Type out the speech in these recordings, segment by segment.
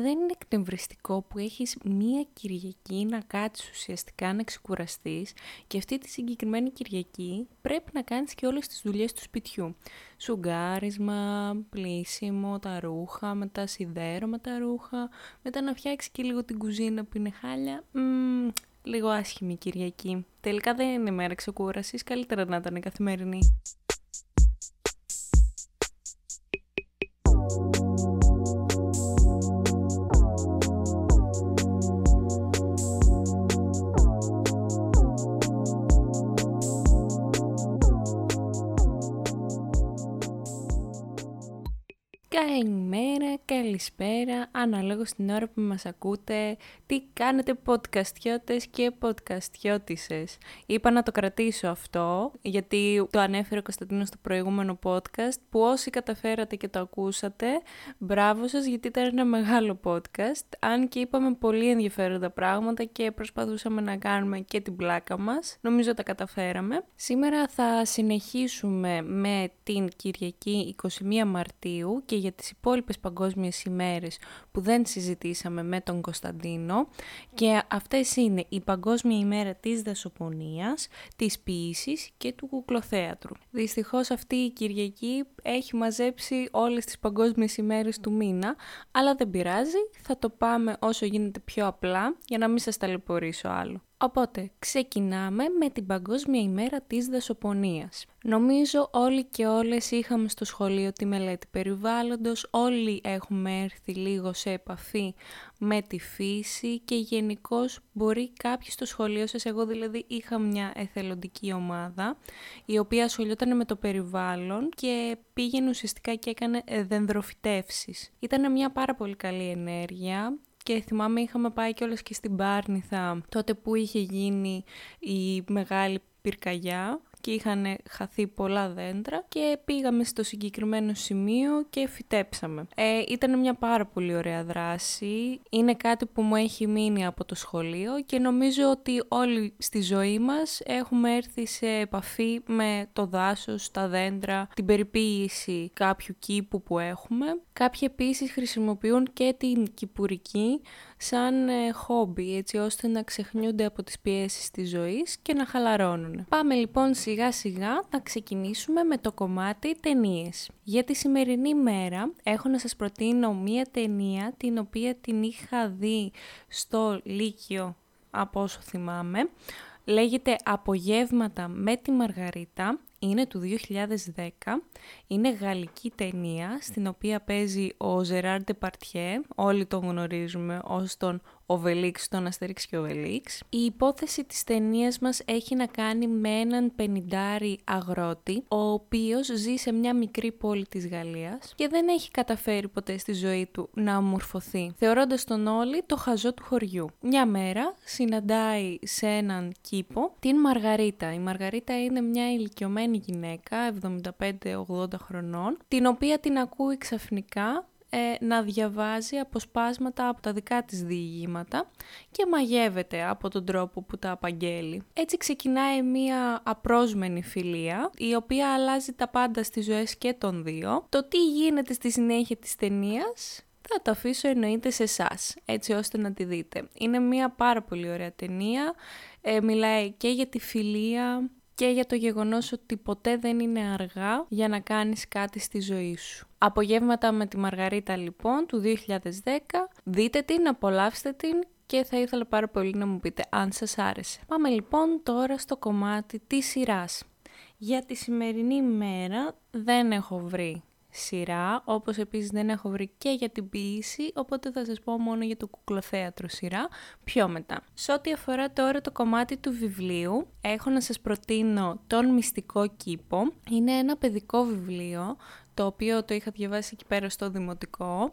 δεν είναι εκνευριστικό που έχεις μία Κυριακή να κάτσεις ουσιαστικά να ξεκουραστείς και αυτή τη συγκεκριμένη Κυριακή πρέπει να κάνεις και όλες τις δουλειές του σπιτιού. Σουγκάρισμα, πλήσιμο, τα ρούχα, μετά σιδέρωμα τα ρούχα, μετά να φτιάξεις και λίγο την κουζίνα που είναι χάλια. Μ, λίγο άσχημη Κυριακή. Τελικά δεν είναι μέρα ξεκούρασης, καλύτερα να ήταν καθημερινή. Καλημέρα, καλησπέρα, αναλόγως την ώρα που μας ακούτε, τι κάνετε podcastιώτες και podcastιώτησες. Είπα να το κρατήσω αυτό, γιατί το ανέφερε ο Κωνσταντίνος στο προηγούμενο podcast, που όσοι καταφέρατε και το ακούσατε, μπράβο σας γιατί ήταν ένα μεγάλο podcast, αν και είπαμε πολύ ενδιαφέροντα πράγματα και προσπαθούσαμε να κάνουμε και την πλάκα μας, νομίζω τα καταφέραμε. Σήμερα θα συνεχίσουμε με την Κυριακή 21 Μαρτίου και για τις υπόλοιπες παγκόσμιες ημέρες που δεν συζητήσαμε με τον Κωνσταντίνο και αυτές είναι η Παγκόσμια ημέρα της δασοπονίας, της ποιήσης και του κουκλοθέατρου. Δυστυχώς αυτή η Κυριακή έχει μαζέψει όλες τις παγκόσμιες ημέρες του μήνα, αλλά δεν πειράζει, θα το πάμε όσο γίνεται πιο απλά για να μην σας ταλαιπωρήσω άλλο. Οπότε, ξεκινάμε με την Παγκόσμια ημέρα της δασοπονίας. Νομίζω όλοι και όλες είχαμε στο σχολείο τη μελέτη περιβάλλοντος, όλοι έχουμε έρθει λίγο σε επαφή με τη φύση και γενικώ μπορεί κάποιοι στο σχολείο σας, εγώ δηλαδή είχα μια εθελοντική ομάδα η οποία ασχολιόταν με το περιβάλλον και πήγαινε ουσιαστικά και έκανε δενδροφυτεύσεις. Ήταν μια πάρα πολύ καλή ενέργεια και θυμάμαι είχαμε πάει κιόλας και στην Πάρνηθα τότε που είχε γίνει η μεγάλη πυρκαγιά και είχαν χαθεί πολλά δέντρα και πήγαμε στο συγκεκριμένο σημείο και φυτέψαμε. Ε, ήταν μια πάρα πολύ ωραία δράση, είναι κάτι που μου έχει μείνει από το σχολείο και νομίζω ότι όλοι στη ζωή μας έχουμε έρθει σε επαφή με το δάσος, τα δέντρα, την περιποίηση κάποιου κήπου που έχουμε. Κάποιοι επίσης χρησιμοποιούν και την κυπουρική σαν ε, χόμπι, έτσι ώστε να ξεχνιούνται από τις πιέσεις της ζωής και να χαλαρώνουν. Πάμε λοιπόν σιγά σιγά να ξεκινήσουμε με το κομμάτι ταινίες. Για τη σημερινή μέρα έχω να σας προτείνω μία ταινία την οποία την είχα δει στο Λύκειο από όσο θυμάμαι. Λέγεται «Απογεύματα με τη Μαργαρίτα» είναι του 2010, είναι γαλλική ταινία στην οποία παίζει ο Ζεράρντε Παρτιέ, όλοι τον γνωρίζουμε ως τον ο Βελίξ, τον Αστερίξ και ο Βελίξ. Η υπόθεση της ταινίας μας έχει να κάνει με έναν πενιντάρι αγρότη, ο οποίος ζει σε μια μικρή πόλη της Γαλλίας και δεν έχει καταφέρει ποτέ στη ζωή του να ομορφωθεί, θεωρώντας τον όλοι το χαζό του χωριού. Μια μέρα συναντάει σε έναν κήπο την Μαργαρίτα. Η Μαργαρίτα είναι μια ηλικιωμένη γυναίκα, 75-80 χρονών, την οποία την ακούει ξαφνικά ε, να διαβάζει αποσπάσματα από τα δικά της διηγήματα και μαγεύεται από τον τρόπο που τα απαγγέλει. Έτσι ξεκινάει μία απρόσμενη φιλία, η οποία αλλάζει τα πάντα στις ζωές και των δύο. Το τι γίνεται στη συνέχεια της ταινίας θα το αφήσω εννοείται σε εσάς, έτσι ώστε να τη δείτε. Είναι μία πάρα πολύ ωραία ταινία, ε, μιλάει και για τη φιλία και για το γεγονός ότι ποτέ δεν είναι αργά για να κάνεις κάτι στη ζωή σου. Απογεύματα με τη Μαργαρίτα λοιπόν του 2010. Δείτε την, απολαύστε την και θα ήθελα πάρα πολύ να μου πείτε αν σας άρεσε. Πάμε λοιπόν τώρα στο κομμάτι της σειράς. Για τη σημερινή μέρα δεν έχω βρει σειρά, όπως επίσης δεν έχω βρει και για την ποιήση, οπότε θα σας πω μόνο για το κουκλοθέατρο σειρά πιο μετά. Σε ό,τι αφορά τώρα το κομμάτι του βιβλίου, έχω να σας προτείνω τον Μυστικό Κήπο. Είναι ένα παιδικό βιβλίο, το οποίο το είχα διαβάσει εκεί πέρα στο δημοτικό.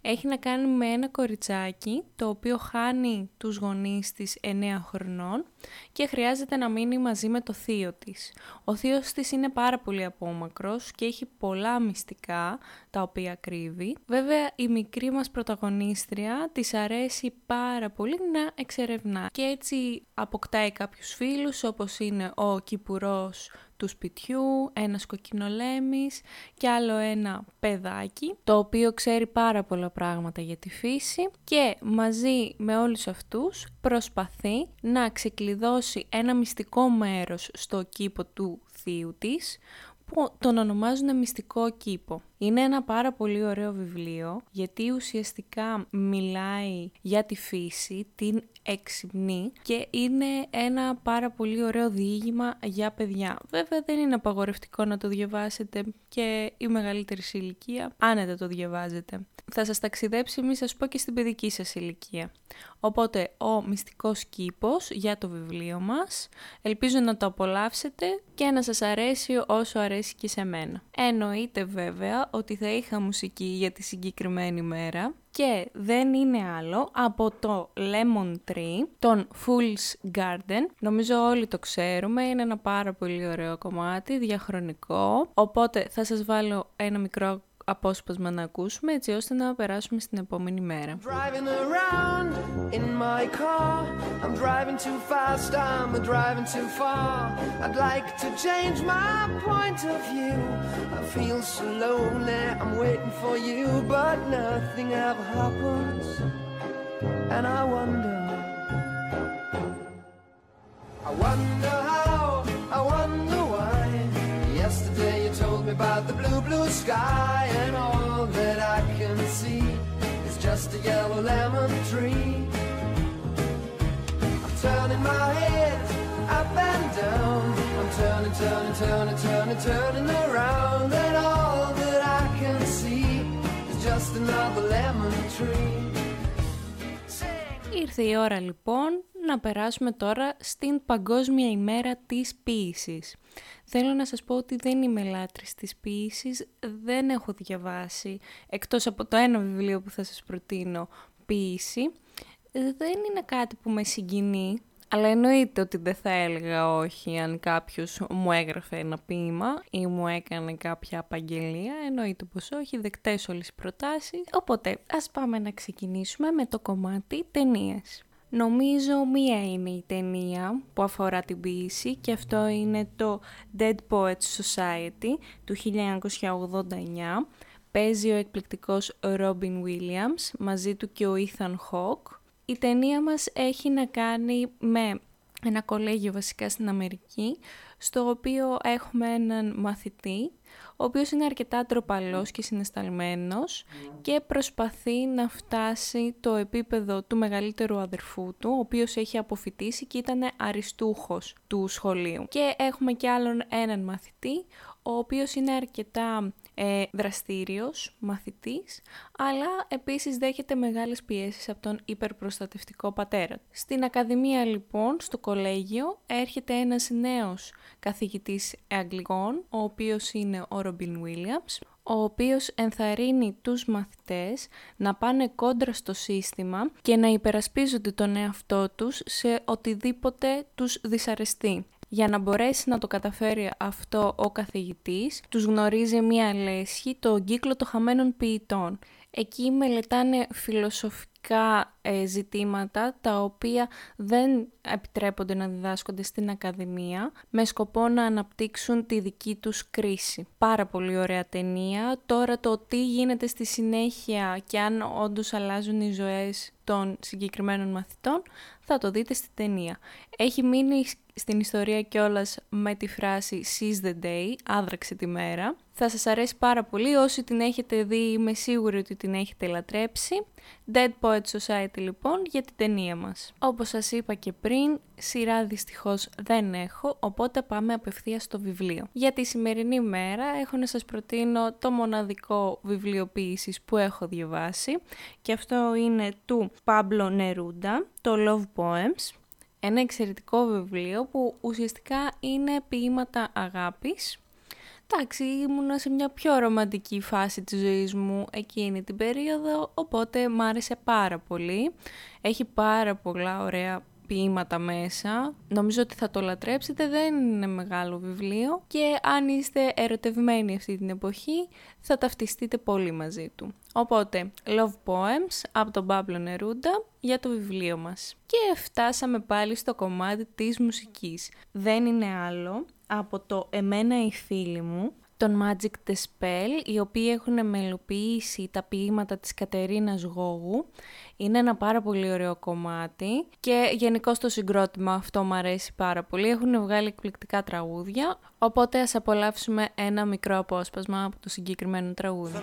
Έχει να κάνει με ένα κοριτσάκι το οποίο χάνει τους γονείς της 9 χρονών και χρειάζεται να μείνει μαζί με το θείο της. Ο θείος της είναι πάρα πολύ απόμακρος και έχει πολλά μυστικά τα οποία κρύβει. Βέβαια η μικρή μας πρωταγωνίστρια της αρέσει πάρα πολύ να εξερευνά και έτσι αποκτάει κάποιους φίλους όπως είναι ο Κυπουρός του σπιτιού, ένας κοκκινολέμης και άλλο ένα παιδάκι, το οποίο ξέρει πάρα πάρα πολλά πράγματα για τη φύση και μαζί με όλους αυτούς προσπαθεί να ξεκλειδώσει ένα μυστικό μέρος στο κήπο του θείου της που τον ονομάζουν μυστικό κήπο. Είναι ένα πάρα πολύ ωραίο βιβλίο γιατί ουσιαστικά μιλάει για τη φύση, την εξυμνή και είναι ένα πάρα πολύ ωραίο διήγημα για παιδιά. Βέβαια δεν είναι απαγορευτικό να το διαβάσετε και η μεγαλύτερη ηλικία άνετα το διαβάζετε. Θα σας ταξιδέψει μη σας πω και στην παιδική σας ηλικία. Οπότε ο μυστικός κήπος για το βιβλίο μας. Ελπίζω να το απολαύσετε και να σας αρέσει όσο αρέσει και σε μένα. Εννοείται βέβαια ότι θα είχα μουσική για τη συγκεκριμένη μέρα και δεν είναι άλλο από το Lemon Tree, τον Fool's Garden. Νομίζω όλοι το ξέρουμε, είναι ένα πάρα πολύ ωραίο κομμάτι, διαχρονικό, οπότε θα σας βάλω ένα μικρό απόσπασμα να ακούσουμε έτσι ώστε να περάσουμε στην επόμενη μέρα. Driving around in my car. I'm the blue, blue sky just a yellow lemon tree. I'm turning my head up and down. I'm turning, turning, turning, turning, turning around. And all that I can see is just another lemon tree. Ήρθε η ώρα λοιπόν να περάσουμε τώρα στην Παγκόσμια ημέρα της ποίησης. Θέλω να σας πω ότι δεν είμαι λάτρης της ποίησης, δεν έχω διαβάσει, εκτός από το ένα βιβλίο που θα σας προτείνω, ποίηση. Δεν είναι κάτι που με συγκινεί, αλλά εννοείται ότι δεν θα έλεγα όχι αν κάποιος μου έγραφε ένα ποίημα ή μου έκανε κάποια απαγγελία. Εννοείται πως όχι, δεκτές όλες οι προτάσεις. Οπότε ας πάμε να ξεκινήσουμε με το κομμάτι ταινίες. Νομίζω μία είναι η ταινία που αφορά την ποίηση και αυτό είναι το Dead Poets Society του 1989. Παίζει ο εκπληκτικός Robin Williams, μαζί του και ο Ethan Hawke. Η ταινία μας έχει να κάνει με ένα κολέγιο βασικά στην Αμερική, στο οποίο έχουμε έναν μαθητή ο οποίος είναι αρκετά τροπαλός και συναισθαλμένος και προσπαθεί να φτάσει το επίπεδο του μεγαλύτερου αδερφού του, ο οποίος έχει αποφυτίσει και ήταν αριστούχος του σχολείου. Και έχουμε και άλλον έναν μαθητή, ο οποίος είναι αρκετά ε, δραστήριος, μαθητής, αλλά επίσης δέχεται μεγάλες πιέσεις από τον υπερπροστατευτικό πατέρα. Στην Ακαδημία λοιπόν, στο κολέγιο, έρχεται ένας νέος καθηγητής Αγγλικών, ο οποίος είναι ο Ρομπιν Williams, ο οποίος ενθαρρύνει τους μαθητές να πάνε κόντρα στο σύστημα και να υπερασπίζονται τον εαυτό τους σε οτιδήποτε τους δυσαρεστεί. Για να μπορέσει να το καταφέρει αυτό ο καθηγητής, τους γνωρίζει μία λέσχη, το κύκλο των χαμένων ποιητών. Εκεί μελετάνε φιλοσοφικά ε, ζητήματα τα οποία δεν επιτρέπονται να διδάσκονται στην Ακαδημία με σκοπό να αναπτύξουν τη δική τους κρίση. Πάρα πολύ ωραία ταινία. Τώρα το τι γίνεται στη συνέχεια και αν όντως αλλάζουν οι ζωές των συγκεκριμένων μαθητών θα το δείτε στη ταινία. Έχει μείνει στην ιστορία κιόλας με τη φράση «Seize the day», άδραξε τη μέρα. Θα σας αρέσει πάρα πολύ, όσοι την έχετε δει είμαι σίγουρη ότι την έχετε λατρέψει. Dead Poet Society λοιπόν για την ταινία μας. Όπως σας είπα και πριν, σειρά δυστυχώς δεν έχω, οπότε πάμε απευθείας στο βιβλίο. Για τη σημερινή μέρα έχω να σας προτείνω το μοναδικό βιβλίο που έχω διαβάσει και αυτό είναι του Pablo Neruda, το Love Poems. Ένα εξαιρετικό βιβλίο που ουσιαστικά είναι ποίηματα αγάπης Εντάξει, ήμουνα σε μια πιο ρομαντική φάση της ζωής μου εκείνη την περίοδο, οπότε μ' άρεσε πάρα πολύ. Έχει πάρα πολλά ωραία ποίηματα μέσα. Νομίζω ότι θα το λατρέψετε, δεν είναι μεγάλο βιβλίο και αν είστε ερωτευμένοι αυτή την εποχή θα ταυτιστείτε πολύ μαζί του. Οπότε, Love Poems από τον Pablo Neruda για το βιβλίο μας. Και φτάσαμε πάλι στο κομμάτι της μουσικής. Δεν είναι άλλο από το «Εμένα η φίλη μου» των Magic the Spell, οι οποίοι έχουν μελοποιήσει τα ποίηματα της Κατερίνας Γόγου. Είναι ένα πάρα πολύ ωραίο κομμάτι και γενικώς το συγκρότημα αυτό μου αρέσει πάρα πολύ. Έχουν βγάλει εκπληκτικά τραγούδια, οπότε ας απολαύσουμε ένα μικρό απόσπασμα από το συγκεκριμένο τραγούδι.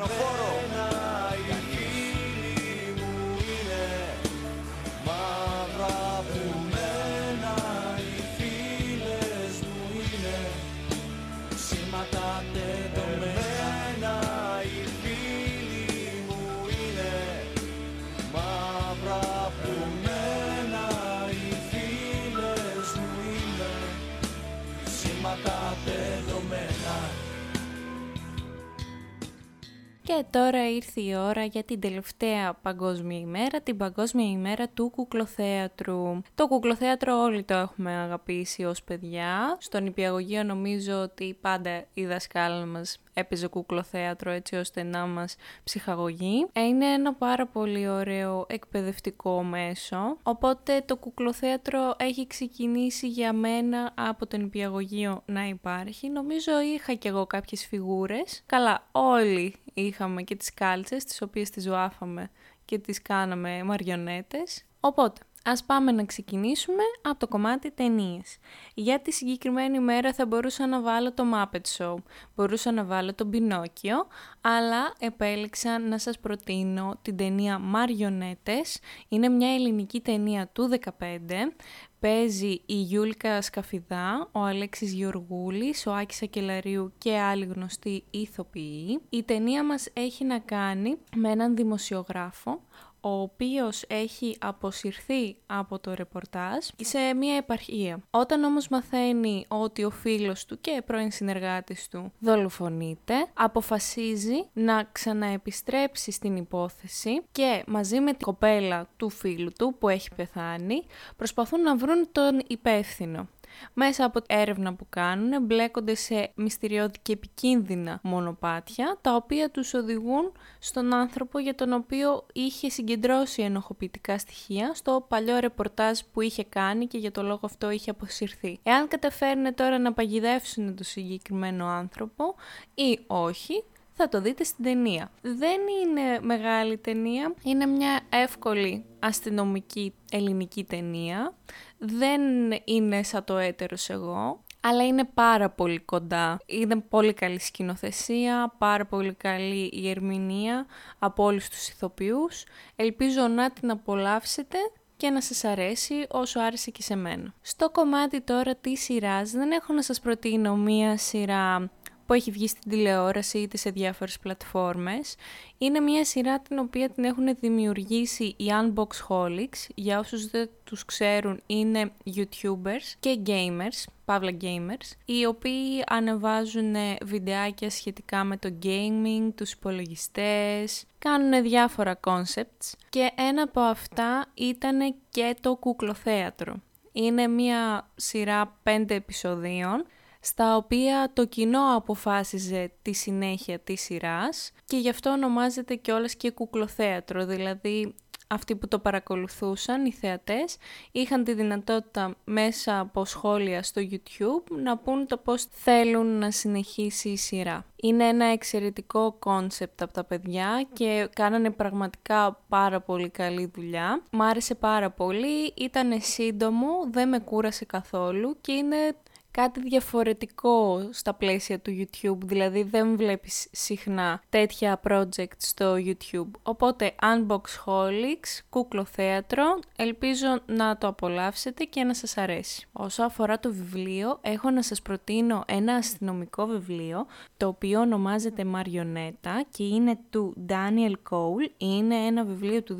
Και τώρα ήρθε η ώρα για την τελευταία παγκόσμια ημέρα, την παγκόσμια ημέρα του κουκλοθέατρου. Το κουκλοθέατρο όλοι το έχουμε αγαπήσει ως παιδιά. Στον υπηαγωγείο νομίζω ότι πάντα η δασκάλα μας έπαιζε κουκλοθέατρο έτσι ώστε να μας ψυχαγωγεί. Ε, είναι ένα πάρα πολύ ωραίο εκπαιδευτικό μέσο, οπότε το κουκλοθέατρο έχει ξεκινήσει για μένα από τον υπηαγωγείο να υπάρχει. Νομίζω είχα κι εγώ κάποιες φιγούρες. Καλά, όλοι είχαμε και τις κάλτσες, τις οποίες τις ζωάφαμε και τις κάναμε μαριονέτες. Οπότε, Ας πάμε να ξεκινήσουμε από το κομμάτι ταινίες. Για τη συγκεκριμένη μέρα θα μπορούσα να βάλω το Muppet Show, μπορούσα να βάλω το Pinocchio, αλλά επέλεξα να σας προτείνω την ταινία Μαριονέτες. Είναι μια ελληνική ταινία του 15, Παίζει η Γιούλκα Σκαφιδά, ο Αλέξης Γεωργούλης, ο Άκης Ακελαρίου και άλλοι γνωστοί ηθοποιοί. Η ταινία μας έχει να κάνει με έναν δημοσιογράφο, ο οποίος έχει αποσυρθεί από το ρεπορτάζ σε μια επαρχία. Όταν όμως μαθαίνει ότι ο φίλος του και πρώην συνεργάτης του δολοφονείται, αποφασίζει να ξαναεπιστρέψει στην υπόθεση και μαζί με την κοπέλα του φίλου του που έχει πεθάνει προσπαθούν να βρουν τον υπεύθυνο. Μέσα από την έρευνα που κάνουν μπλέκονται σε μυστηριώδη και επικίνδυνα μονοπάτια, τα οποία τους οδηγούν στον άνθρωπο για τον οποίο είχε συγκεντρώσει ενοχοποιητικά στοιχεία στο παλιό ρεπορτάζ που είχε κάνει και για το λόγο αυτό είχε αποσυρθεί. Εάν καταφέρουν τώρα να παγιδεύσουν τον συγκεκριμένο άνθρωπο ή όχι, θα το δείτε στην ταινία. Δεν είναι μεγάλη ταινία, είναι μια εύκολη αστυνομική ελληνική ταινία. Δεν είναι σαν το έτερος εγώ, αλλά είναι πάρα πολύ κοντά. Είναι πολύ καλή σκηνοθεσία, πάρα πολύ καλή η ερμηνεία από όλους τους ηθοποιούς. Ελπίζω να την απολαύσετε και να σας αρέσει όσο άρεσε και σε μένα. Στο κομμάτι τώρα της σειράς δεν έχω να σας προτείνω μία σειρά που έχει βγει στην τηλεόραση είτε σε διάφορες πλατφόρμες. Είναι μια σειρά την οποία την έχουν δημιουργήσει οι Unbox Holics. Για όσους δεν τους ξέρουν είναι YouTubers και gamers, παύλα gamers, οι οποίοι ανεβάζουν βιντεάκια σχετικά με το gaming, τους υπολογιστές, κάνουν διάφορα concepts και ένα από αυτά ήταν και το κουκλοθέατρο. Είναι μια σειρά πέντε επεισοδίων στα οποία το κοινό αποφάσιζε τη συνέχεια της σειράς και γι' αυτό ονομάζεται κιόλας και κουκλοθέατρο, δηλαδή αυτοί που το παρακολουθούσαν, οι θεατές, είχαν τη δυνατότητα μέσα από σχόλια στο YouTube να πουν το πώς θέλουν να συνεχίσει η σειρά. Είναι ένα εξαιρετικό concept από τα παιδιά και κάνανε πραγματικά πάρα πολύ καλή δουλειά. Μ' άρεσε πάρα πολύ, ήταν σύντομο, δεν με κούρασε καθόλου και είναι κάτι διαφορετικό στα πλαίσια του YouTube, δηλαδή δεν βλέπεις συχνά τέτοια project στο YouTube. Οπότε Unbox Holics, κούκλο θέατρο, ελπίζω να το απολαύσετε και να σας αρέσει. Όσο αφορά το βιβλίο, έχω να σας προτείνω ένα αστυνομικό βιβλίο, το οποίο ονομάζεται Μαριονέτα και είναι του Daniel Cole, είναι ένα βιβλίο του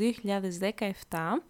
2017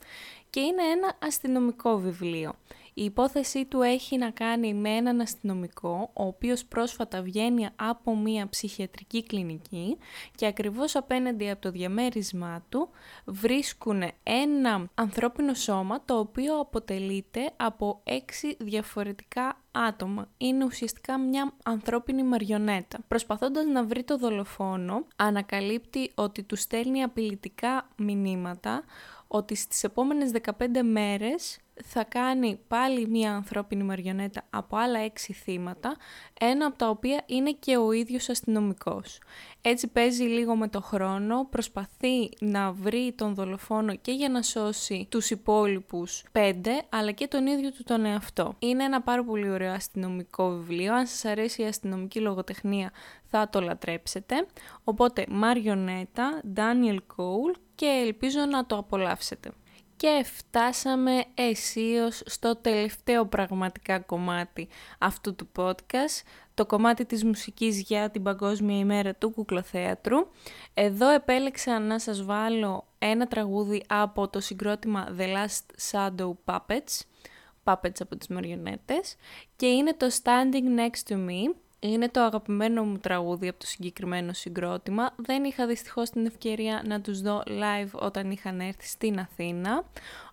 και είναι ένα αστυνομικό βιβλίο. Η υπόθεσή του έχει να κάνει με έναν αστυνομικό, ο οποίος πρόσφατα βγαίνει από μία ψυχιατρική κλινική και ακριβώς απέναντι από το διαμέρισμά του βρίσκουν ένα ανθρώπινο σώμα το οποίο αποτελείται από έξι διαφορετικά άτομα. Είναι ουσιαστικά μια ανθρώπινη μαριονέτα. Προσπαθώντας να βρει το δολοφόνο, ανακαλύπτει ότι του στέλνει απειλητικά μηνύματα ότι στις επόμενες 15 μέρες θα κάνει πάλι μία ανθρώπινη μαριονέτα από άλλα έξι θύματα, ένα από τα οποία είναι και ο ίδιος αστυνομικός. Έτσι παίζει λίγο με το χρόνο, προσπαθεί να βρει τον δολοφόνο και για να σώσει τους υπόλοιπους πέντε, αλλά και τον ίδιο του τον εαυτό. Είναι ένα πάρα πολύ ωραίο αστυνομικό βιβλίο, αν σας αρέσει η αστυνομική λογοτεχνία θα το λατρέψετε. Οπότε Μαριονέτα, Daniel Cole και ελπίζω να το απολαύσετε. Και φτάσαμε αισίως στο τελευταίο πραγματικά κομμάτι αυτού του podcast, το κομμάτι της μουσικής για την Παγκόσμια ημέρα του κουκλοθέατρου. Εδώ επέλεξα να σας βάλω ένα τραγούδι από το συγκρότημα The Last Shadow Puppets, Puppets από τις μαριονέτες, και είναι το Standing Next to Me, είναι το αγαπημένο μου τραγούδι από το συγκεκριμένο συγκρότημα. Δεν είχα δυστυχώς την ευκαιρία να τους δω live όταν είχαν έρθει στην Αθήνα,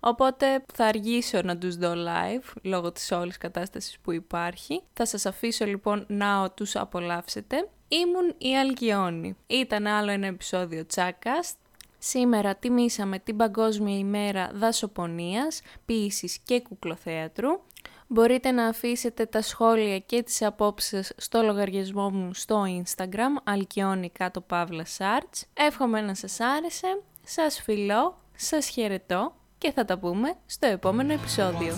οπότε θα αργήσω να τους δω live λόγω της όλης κατάστασης που υπάρχει. Θα σας αφήσω λοιπόν να τους απολαύσετε. Ήμουν η Αλκιόνη. Ήταν άλλο ένα επεισόδιο Τσάκας. Σήμερα τιμήσαμε την Παγκόσμια ημέρα δασοπονίας, ποίησης και κουκλοθέατρου Μπορείτε να αφήσετε τα σχόλια και τις απόψεις στο λογαριασμό μου στο Instagram, αλκιόνι κάτω παύλα σάρτς. Εύχομαι να σας άρεσε, σας φιλώ, σας χαιρετώ και θα τα πούμε στο επόμενο επεισόδιο.